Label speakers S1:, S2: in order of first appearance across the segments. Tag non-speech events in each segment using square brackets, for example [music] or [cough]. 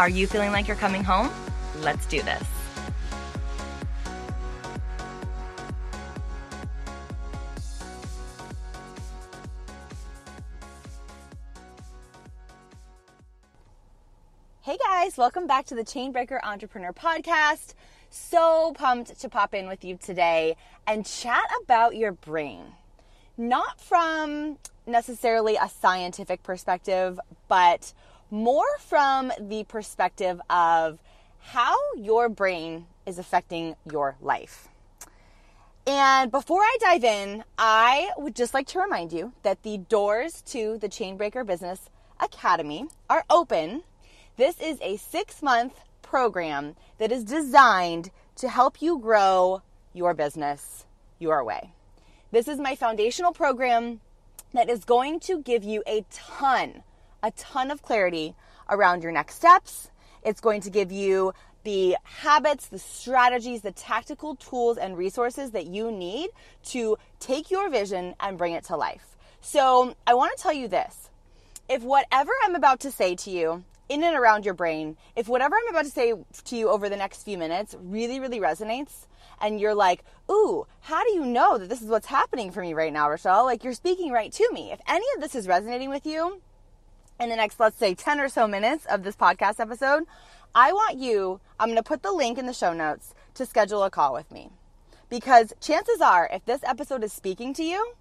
S1: Are you feeling like you're coming home? Let's do this. Hey guys, welcome back to the Chainbreaker Entrepreneur Podcast. So pumped to pop in with you today and chat about your brain. Not from necessarily a scientific perspective, but more from the perspective of how your brain is affecting your life. And before I dive in, I would just like to remind you that the doors to the Chainbreaker Business Academy are open. This is a six month program that is designed to help you grow your business your way. This is my foundational program that is going to give you a ton a ton of clarity around your next steps. It's going to give you the habits, the strategies, the tactical tools and resources that you need to take your vision and bring it to life. So, I want to tell you this. If whatever I'm about to say to you in and around your brain, if whatever I'm about to say to you over the next few minutes really, really resonates, and you're like, ooh, how do you know that this is what's happening for me right now, Rochelle? Like, you're speaking right to me. If any of this is resonating with you, in the next, let's say, 10 or so minutes of this podcast episode, I want you, I'm going to put the link in the show notes to schedule a call with me. Because chances are, if this episode is speaking to you,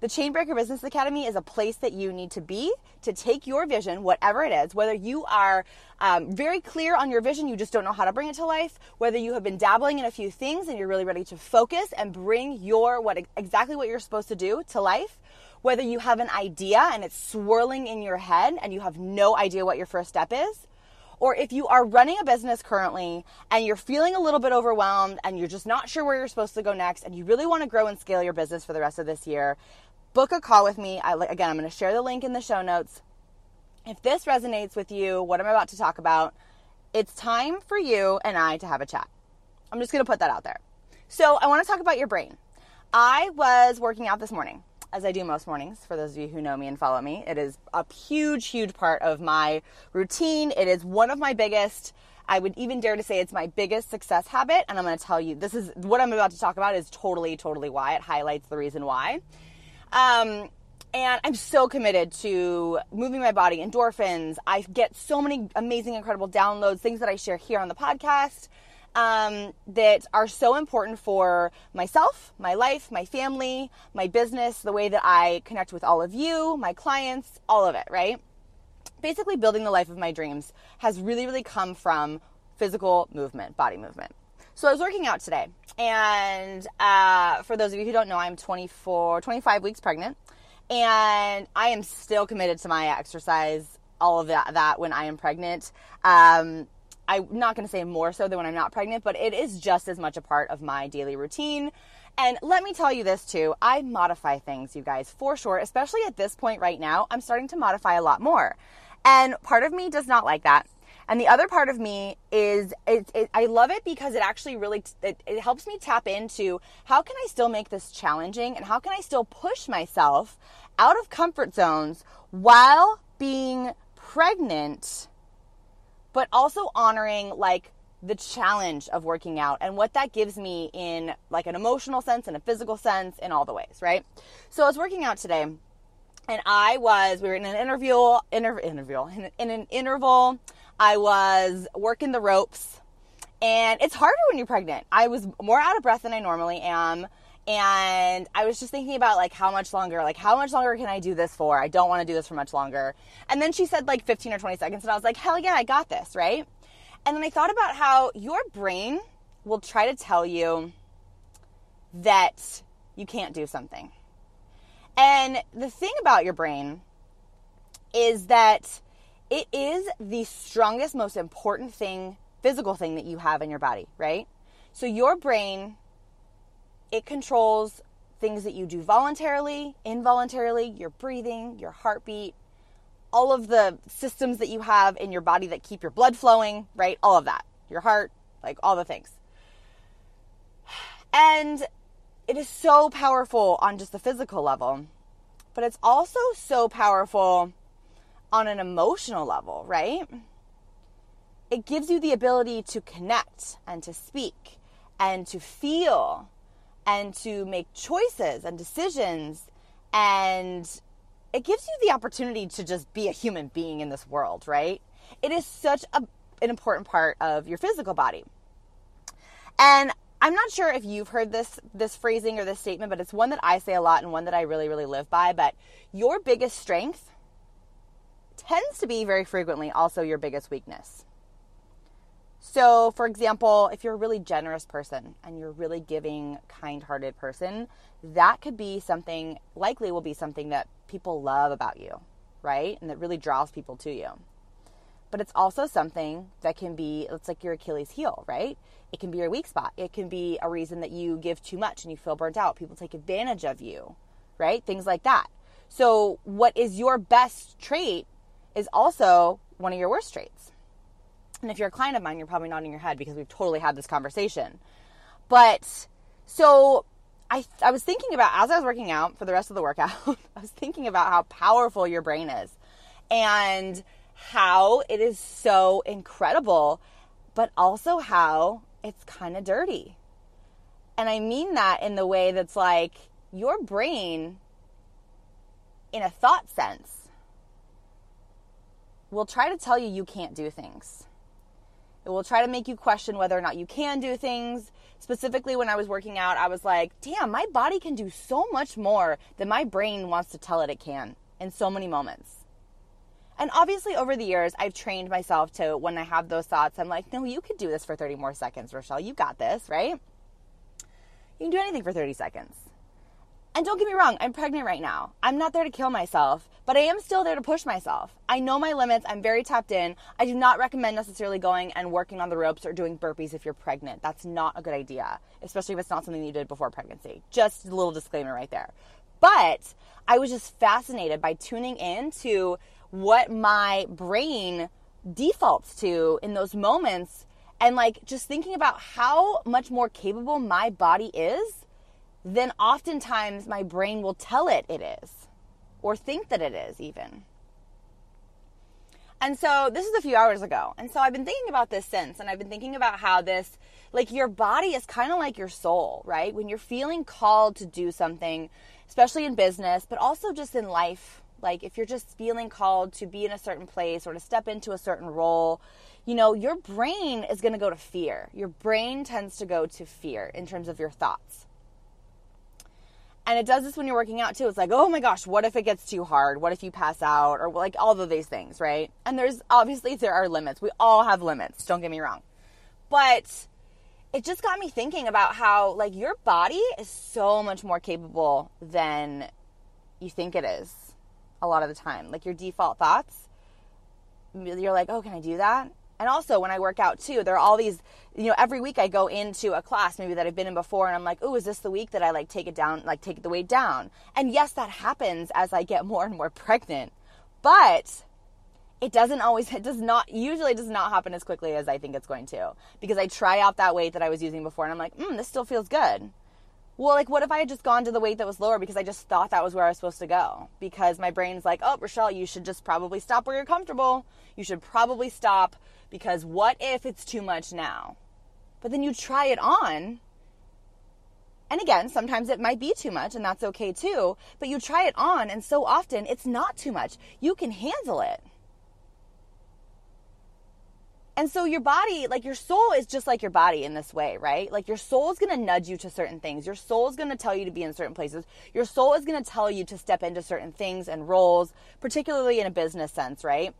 S1: the Chainbreaker Business Academy is a place that you need to be to take your vision, whatever it is, whether you are um, very clear on your vision, you just don't know how to bring it to life, whether you have been dabbling in a few things and you're really ready to focus and bring your what exactly what you're supposed to do to life, whether you have an idea and it's swirling in your head and you have no idea what your first step is, or if you are running a business currently and you're feeling a little bit overwhelmed and you're just not sure where you're supposed to go next and you really want to grow and scale your business for the rest of this year, book a call with me. I, again, I'm going to share the link in the show notes. If this resonates with you, what I'm about to talk about, it's time for you and I to have a chat. I'm just going to put that out there. So, I want to talk about your brain. I was working out this morning as I do most mornings. For those of you who know me and follow me, it is a huge, huge part of my routine. It is one of my biggest. I would even dare to say it's my biggest success habit. And I'm going to tell you, this is what I'm about to talk about is totally, totally why. It highlights the reason why. Um, and I'm so committed to moving my body, endorphins. I get so many amazing, incredible downloads, things that I share here on the podcast um, that are so important for myself, my life, my family, my business, the way that I connect with all of you, my clients, all of it, right? Basically, building the life of my dreams has really, really come from physical movement, body movement. So I was working out today, and uh, for those of you who don't know, I'm 24, 25 weeks pregnant, and I am still committed to my exercise, all of that, that when I am pregnant. Um, I'm not going to say more so than when I'm not pregnant, but it is just as much a part of my daily routine. And let me tell you this too I modify things, you guys, for sure, especially at this point right now. I'm starting to modify a lot more. And part of me does not like that. And the other part of me is it, it, I love it because it actually really it, it helps me tap into how can I still make this challenging and how can I still push myself out of comfort zones while being pregnant but also honoring like the challenge of working out and what that gives me in like an emotional sense and a physical sense in all the ways, right? So I was working out today and I was we were in an interview inter, interview in, in an interval. I was working the ropes and it's harder when you're pregnant. I was more out of breath than I normally am and I was just thinking about like how much longer, like how much longer can I do this for? I don't want to do this for much longer. And then she said like 15 or 20 seconds and I was like, "Hell yeah, I got this," right? And then I thought about how your brain will try to tell you that you can't do something. And the thing about your brain is that it is the strongest, most important thing, physical thing that you have in your body, right? So your brain, it controls things that you do voluntarily, involuntarily, your breathing, your heartbeat, all of the systems that you have in your body that keep your blood flowing, right? All of that. Your heart, like all the things. And it is so powerful on just the physical level, but it's also so powerful on an emotional level, right? It gives you the ability to connect and to speak and to feel and to make choices and decisions and it gives you the opportunity to just be a human being in this world, right? It is such a, an important part of your physical body. And I'm not sure if you've heard this this phrasing or this statement, but it's one that I say a lot and one that I really really live by, but your biggest strength tends to be very frequently also your biggest weakness. So, for example, if you're a really generous person and you're a really giving, kind hearted person, that could be something, likely will be something that people love about you, right? And that really draws people to you. But it's also something that can be, it's like your Achilles heel, right? It can be your weak spot. It can be a reason that you give too much and you feel burnt out. People take advantage of you, right? Things like that. So, what is your best trait is also one of your worst traits. And if you're a client of mine, you're probably nodding your head because we've totally had this conversation. But so I, I was thinking about, as I was working out for the rest of the workout, [laughs] I was thinking about how powerful your brain is and how it is so incredible, but also how it's kind of dirty. And I mean that in the way that's like your brain, in a thought sense, will try to tell you you can't do things. It will try to make you question whether or not you can do things. Specifically, when I was working out, I was like, damn, my body can do so much more than my brain wants to tell it it can in so many moments. And obviously, over the years, I've trained myself to when I have those thoughts, I'm like, no, you could do this for 30 more seconds, Rochelle. You got this, right? You can do anything for 30 seconds. And don't get me wrong, I'm pregnant right now. I'm not there to kill myself, but I am still there to push myself. I know my limits. I'm very tapped in. I do not recommend necessarily going and working on the ropes or doing burpees if you're pregnant. That's not a good idea, especially if it's not something you did before pregnancy. Just a little disclaimer right there. But I was just fascinated by tuning in to what my brain defaults to in those moments and like just thinking about how much more capable my body is then oftentimes my brain will tell it it is, or think that it is, even. And so this is a few hours ago. And so I've been thinking about this since, and I've been thinking about how this, like your body is kind of like your soul, right? When you're feeling called to do something, especially in business, but also just in life, like if you're just feeling called to be in a certain place or to step into a certain role, you know, your brain is going to go to fear. Your brain tends to go to fear in terms of your thoughts. And it does this when you're working out too. It's like, oh my gosh, what if it gets too hard? What if you pass out? Or like all of these things, right? And there's obviously there are limits. We all have limits, don't get me wrong. But it just got me thinking about how like your body is so much more capable than you think it is a lot of the time. Like your default thoughts, you're like, oh, can I do that? And also when I work out too, there are all these, you know, every week I go into a class maybe that I've been in before and I'm like, oh, is this the week that I like take it down, like take the weight down? And yes, that happens as I get more and more pregnant. But it doesn't always, it does not, usually does not happen as quickly as I think it's going to. Because I try out that weight that I was using before and I'm like, hmm, this still feels good. Well, like, what if I had just gone to the weight that was lower because I just thought that was where I was supposed to go? Because my brain's like, oh, Rochelle, you should just probably stop where you're comfortable. You should probably stop because what if it's too much now? But then you try it on. And again, sometimes it might be too much, and that's okay too. But you try it on, and so often it's not too much. You can handle it. And so your body, like your soul is just like your body in this way, right? Like your soul is going to nudge you to certain things. Your soul is going to tell you to be in certain places. Your soul is going to tell you to step into certain things and roles, particularly in a business sense, right?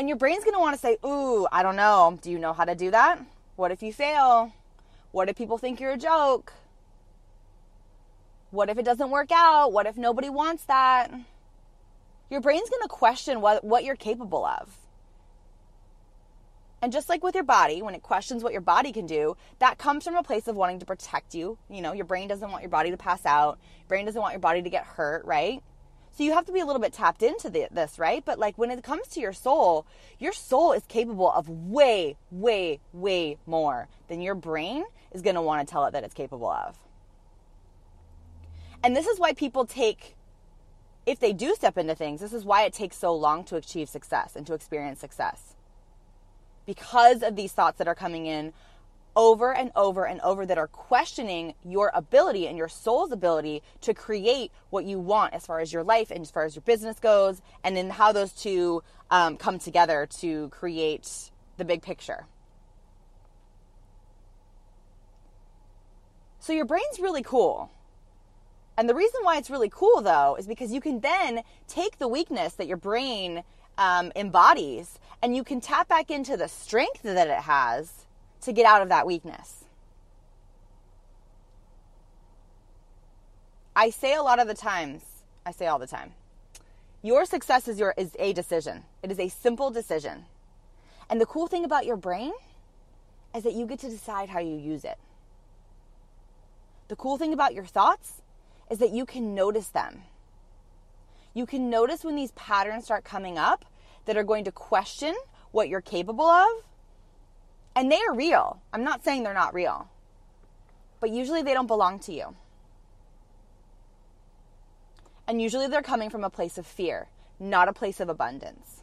S1: And your brain's going to want to say, Ooh, I don't know. Do you know how to do that? What if you fail? What if people think you're a joke? What if it doesn't work out? What if nobody wants that? your brain's going to question what, what you're capable of. And just like with your body, when it questions what your body can do, that comes from a place of wanting to protect you. You know, your brain doesn't want your body to pass out, brain doesn't want your body to get hurt, right? So you have to be a little bit tapped into the, this, right? But like when it comes to your soul, your soul is capable of way, way, way more than your brain is going to want to tell it that it's capable of. And this is why people take, if they do step into things, this is why it takes so long to achieve success and to experience success. Because of these thoughts that are coming in over and over and over that are questioning your ability and your soul's ability to create what you want as far as your life and as far as your business goes, and then how those two um, come together to create the big picture. So, your brain's really cool. And the reason why it's really cool, though, is because you can then take the weakness that your brain um, embodies and you can tap back into the strength that it has to get out of that weakness. I say a lot of the times, I say all the time, your success is your is a decision. It is a simple decision. And the cool thing about your brain is that you get to decide how you use it. The cool thing about your thoughts is that you can notice them. You can notice when these patterns start coming up that are going to question what you're capable of and they are real. I'm not saying they're not real. But usually they don't belong to you. And usually they're coming from a place of fear, not a place of abundance.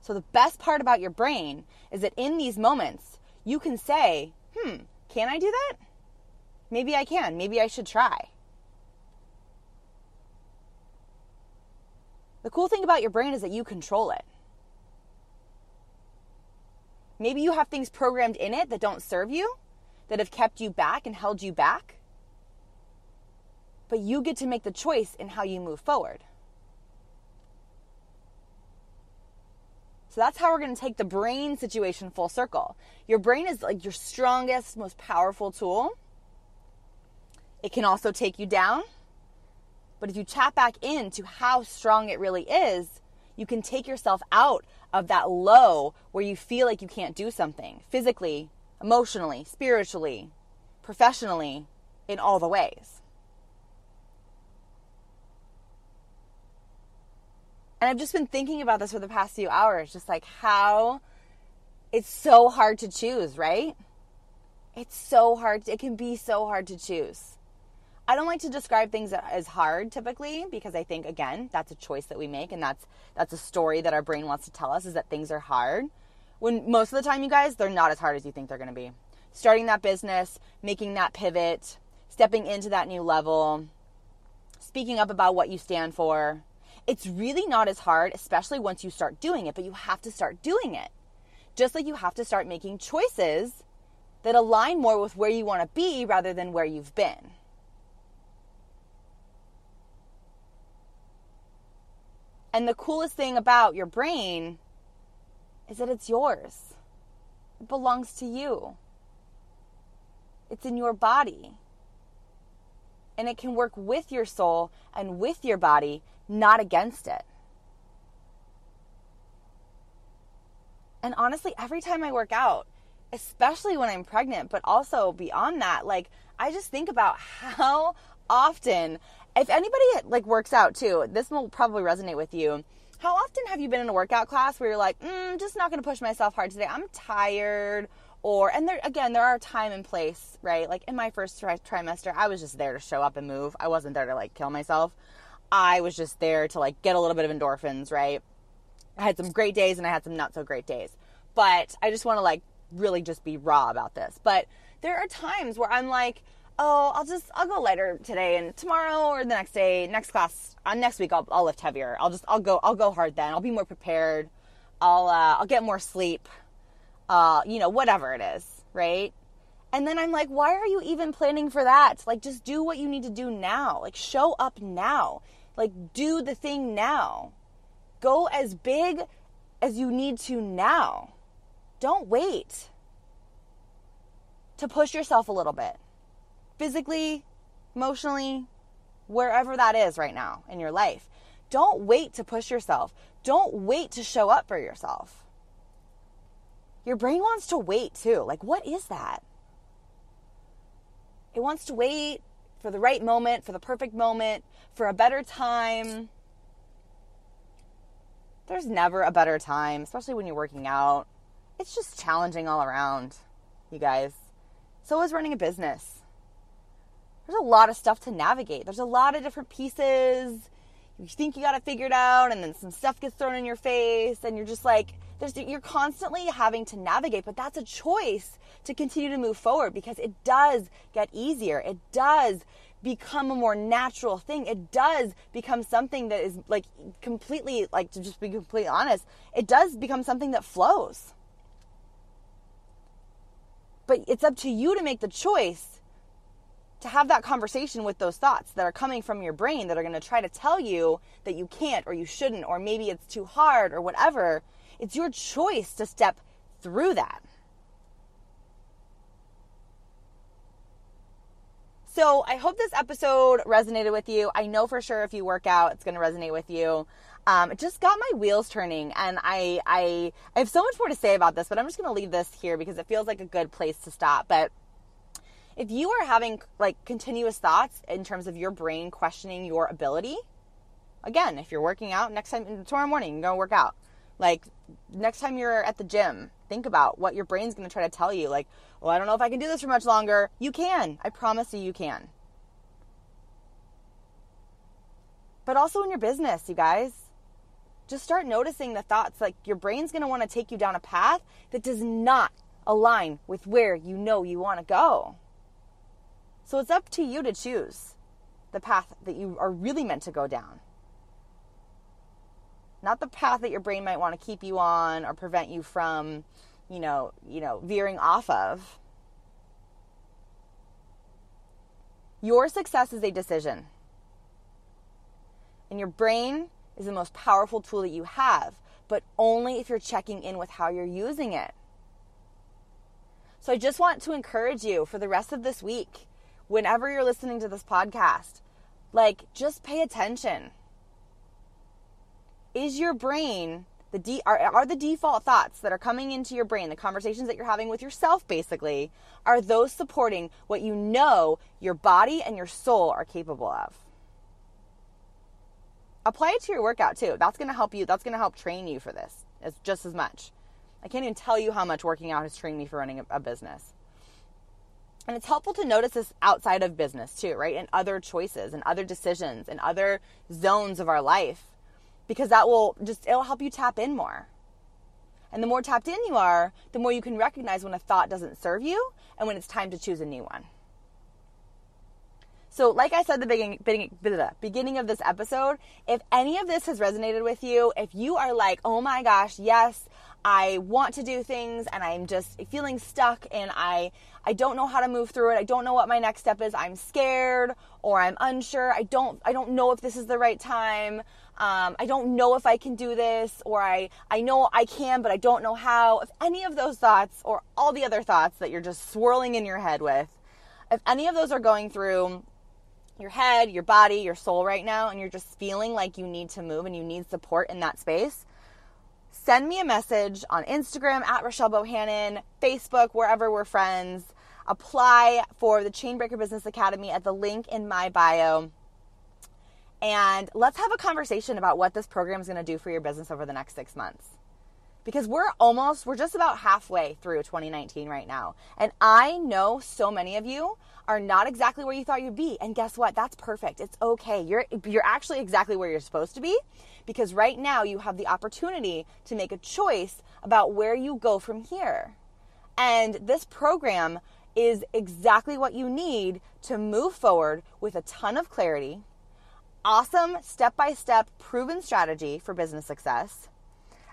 S1: So the best part about your brain is that in these moments, you can say, hmm, can I do that? Maybe I can. Maybe I should try. The cool thing about your brain is that you control it. Maybe you have things programmed in it that don't serve you, that have kept you back and held you back. But you get to make the choice in how you move forward. So that's how we're going to take the brain situation full circle. Your brain is like your strongest, most powerful tool. It can also take you down. But if you tap back into how strong it really is, you can take yourself out of that low where you feel like you can't do something physically, emotionally, spiritually, professionally, in all the ways. And I've just been thinking about this for the past few hours, just like how it's so hard to choose, right? It's so hard. It can be so hard to choose. I don't like to describe things as hard typically because I think again that's a choice that we make and that's that's a story that our brain wants to tell us is that things are hard. When most of the time you guys they're not as hard as you think they're going to be. Starting that business, making that pivot, stepping into that new level, speaking up about what you stand for. It's really not as hard especially once you start doing it, but you have to start doing it. Just like you have to start making choices that align more with where you want to be rather than where you've been. And the coolest thing about your brain is that it's yours. It belongs to you. It's in your body. And it can work with your soul and with your body, not against it. And honestly, every time I work out, especially when I'm pregnant, but also beyond that, like I just think about how often if anybody like works out too, this will probably resonate with you. How often have you been in a workout class where you're like, mm, just not going to push myself hard today. I'm tired. Or, and there, again, there are time and place, right? Like in my first tri- trimester, I was just there to show up and move. I wasn't there to like kill myself. I was just there to like get a little bit of endorphins, right? I had some great days and I had some not so great days. But I just want to like really just be raw about this. But there are times where I'm like, oh, I'll just I'll go lighter today and tomorrow or the next day, next class, uh, next week I'll I'll lift heavier. I'll just I'll go I'll go hard then. I'll be more prepared. I'll uh, I'll get more sleep. Uh, you know, whatever it is, right? And then I'm like, why are you even planning for that? Like just do what you need to do now. Like show up now. Like do the thing now. Go as big as you need to now. Don't wait to push yourself a little bit physically, emotionally, wherever that is right now in your life. Don't wait to push yourself. Don't wait to show up for yourself. Your brain wants to wait too. Like, what is that? It wants to wait for the right moment, for the perfect moment, for a better time. There's never a better time, especially when you're working out. It's just challenging all around, you guys. So is running a business. There's a lot of stuff to navigate. There's a lot of different pieces. You think you got it figured out, and then some stuff gets thrown in your face, and you're just like, there's, you're constantly having to navigate, but that's a choice to continue to move forward because it does get easier. It does become a more natural thing. It does become something that is like completely, like to just be completely honest, it does become something that flows. But it's up to you to make the choice to have that conversation with those thoughts that are coming from your brain that are going to try to tell you that you can't or you shouldn't or maybe it's too hard or whatever. It's your choice to step through that. So I hope this episode resonated with you. I know for sure if you work out, it's going to resonate with you. Um, it just got my wheels turning, and I, I I have so much more to say about this, but I'm just going to leave this here because it feels like a good place to stop. But if you are having like continuous thoughts in terms of your brain questioning your ability, again, if you're working out next time tomorrow morning, you're gonna work out. Like next time you're at the gym, think about what your brain's going to try to tell you. Like, well, I don't know if I can do this for much longer. You can. I promise you, you can. But also in your business, you guys, just start noticing the thoughts. Like, your brain's going to want to take you down a path that does not align with where you know you want to go. So it's up to you to choose the path that you are really meant to go down not the path that your brain might want to keep you on or prevent you from, you know, you know, veering off of. Your success is a decision. And your brain is the most powerful tool that you have, but only if you're checking in with how you're using it. So I just want to encourage you for the rest of this week, whenever you're listening to this podcast, like just pay attention is your brain the de- are, are the default thoughts that are coming into your brain, the conversations that you're having with yourself basically, are those supporting what you know your body and your soul are capable of? Apply it to your workout too. That's going to help you. That's going to help train you for this as just as much. I can't even tell you how much working out has trained me for running a, a business. And it's helpful to notice this outside of business too, right? And other choices and other decisions and other zones of our life because that will just it'll help you tap in more. And the more tapped in you are, the more you can recognize when a thought doesn't serve you and when it's time to choose a new one. So, like I said the beginning, beginning of this episode, if any of this has resonated with you, if you are like, oh my gosh, yes, I want to do things and I'm just feeling stuck and I I don't know how to move through it. I don't know what my next step is. I'm scared or I'm unsure. I don't I don't know if this is the right time um, I don't know if I can do this, or I, I know I can, but I don't know how. If any of those thoughts, or all the other thoughts that you're just swirling in your head with, if any of those are going through your head, your body, your soul right now, and you're just feeling like you need to move and you need support in that space, send me a message on Instagram at Rochelle Bohannon, Facebook, wherever we're friends. Apply for the Chainbreaker Business Academy at the link in my bio and let's have a conversation about what this program is going to do for your business over the next six months. Because we're almost, we're just about halfway through 2019 right now. And I know so many of you are not exactly where you thought you'd be. And guess what? That's perfect. It's okay. You're, you're actually exactly where you're supposed to be because right now you have the opportunity to make a choice about where you go from here. And this program is exactly what you need to move forward with a ton of clarity awesome step by step proven strategy for business success,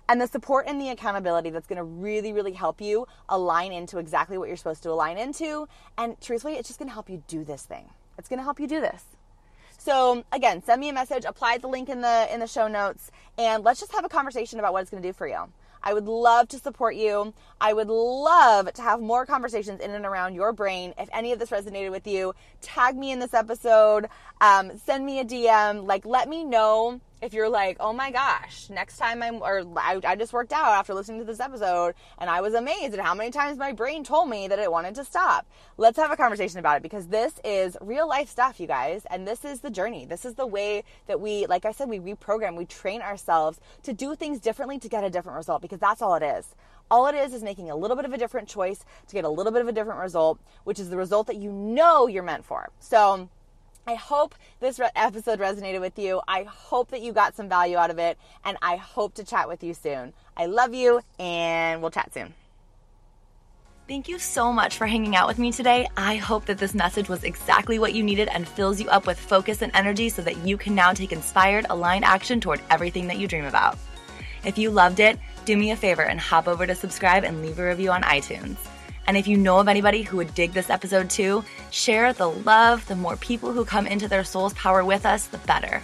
S1: and the support and the accountability that's to really, really help you align into exactly what you're supposed to align into. And truthfully, it's just to help you do this thing. It's to help you do this. So again, send me a message, apply the link in the in the show notes, and let's just have a conversation about what it's to do for you. I would love to support you. I would love to have more conversations in and around your brain. If any of this resonated with you, tag me in this episode, um, send me a DM. Like, let me know if you're like, oh my gosh, next time I'm, or I, I, just worked out after listening to this episode and I was amazed at how many times my brain told me that it wanted to stop. Let's have a conversation about it because this is real life stuff, you guys. And this is the journey. This is the way that we, like I said, we reprogram, we train ourselves to do things differently to get a different result because that's all it is. All it is is making a little bit of a different choice to get a little bit of a different result, which is the result that you know you're meant for. So, I hope this re- episode resonated with you. I hope that you got some value out of it, and I hope to chat with you soon. I love you, and we'll chat soon. Thank you so much for hanging out with me today. I hope that this message was exactly what you needed and fills you up with focus and energy so that you can now take inspired, aligned action toward everything that you dream about. If you loved it, do me a favor and hop over to subscribe and leave a review on iTunes. And if you know of anybody who would dig this episode too, share the love. The more people who come into their soul's power with us, the better.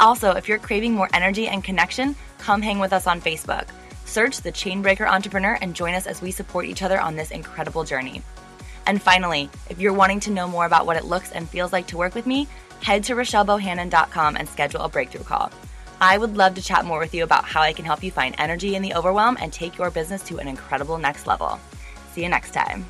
S1: Also, if you're craving more energy and connection, come hang with us on Facebook. Search the Chainbreaker Entrepreneur and join us as we support each other on this incredible journey. And finally, if you're wanting to know more about what it looks and feels like to work with me, head to RochelleBohannon.com and schedule a breakthrough call. I would love to chat more with you about how I can help you find energy in the overwhelm and take your business to an incredible next level. See you next time.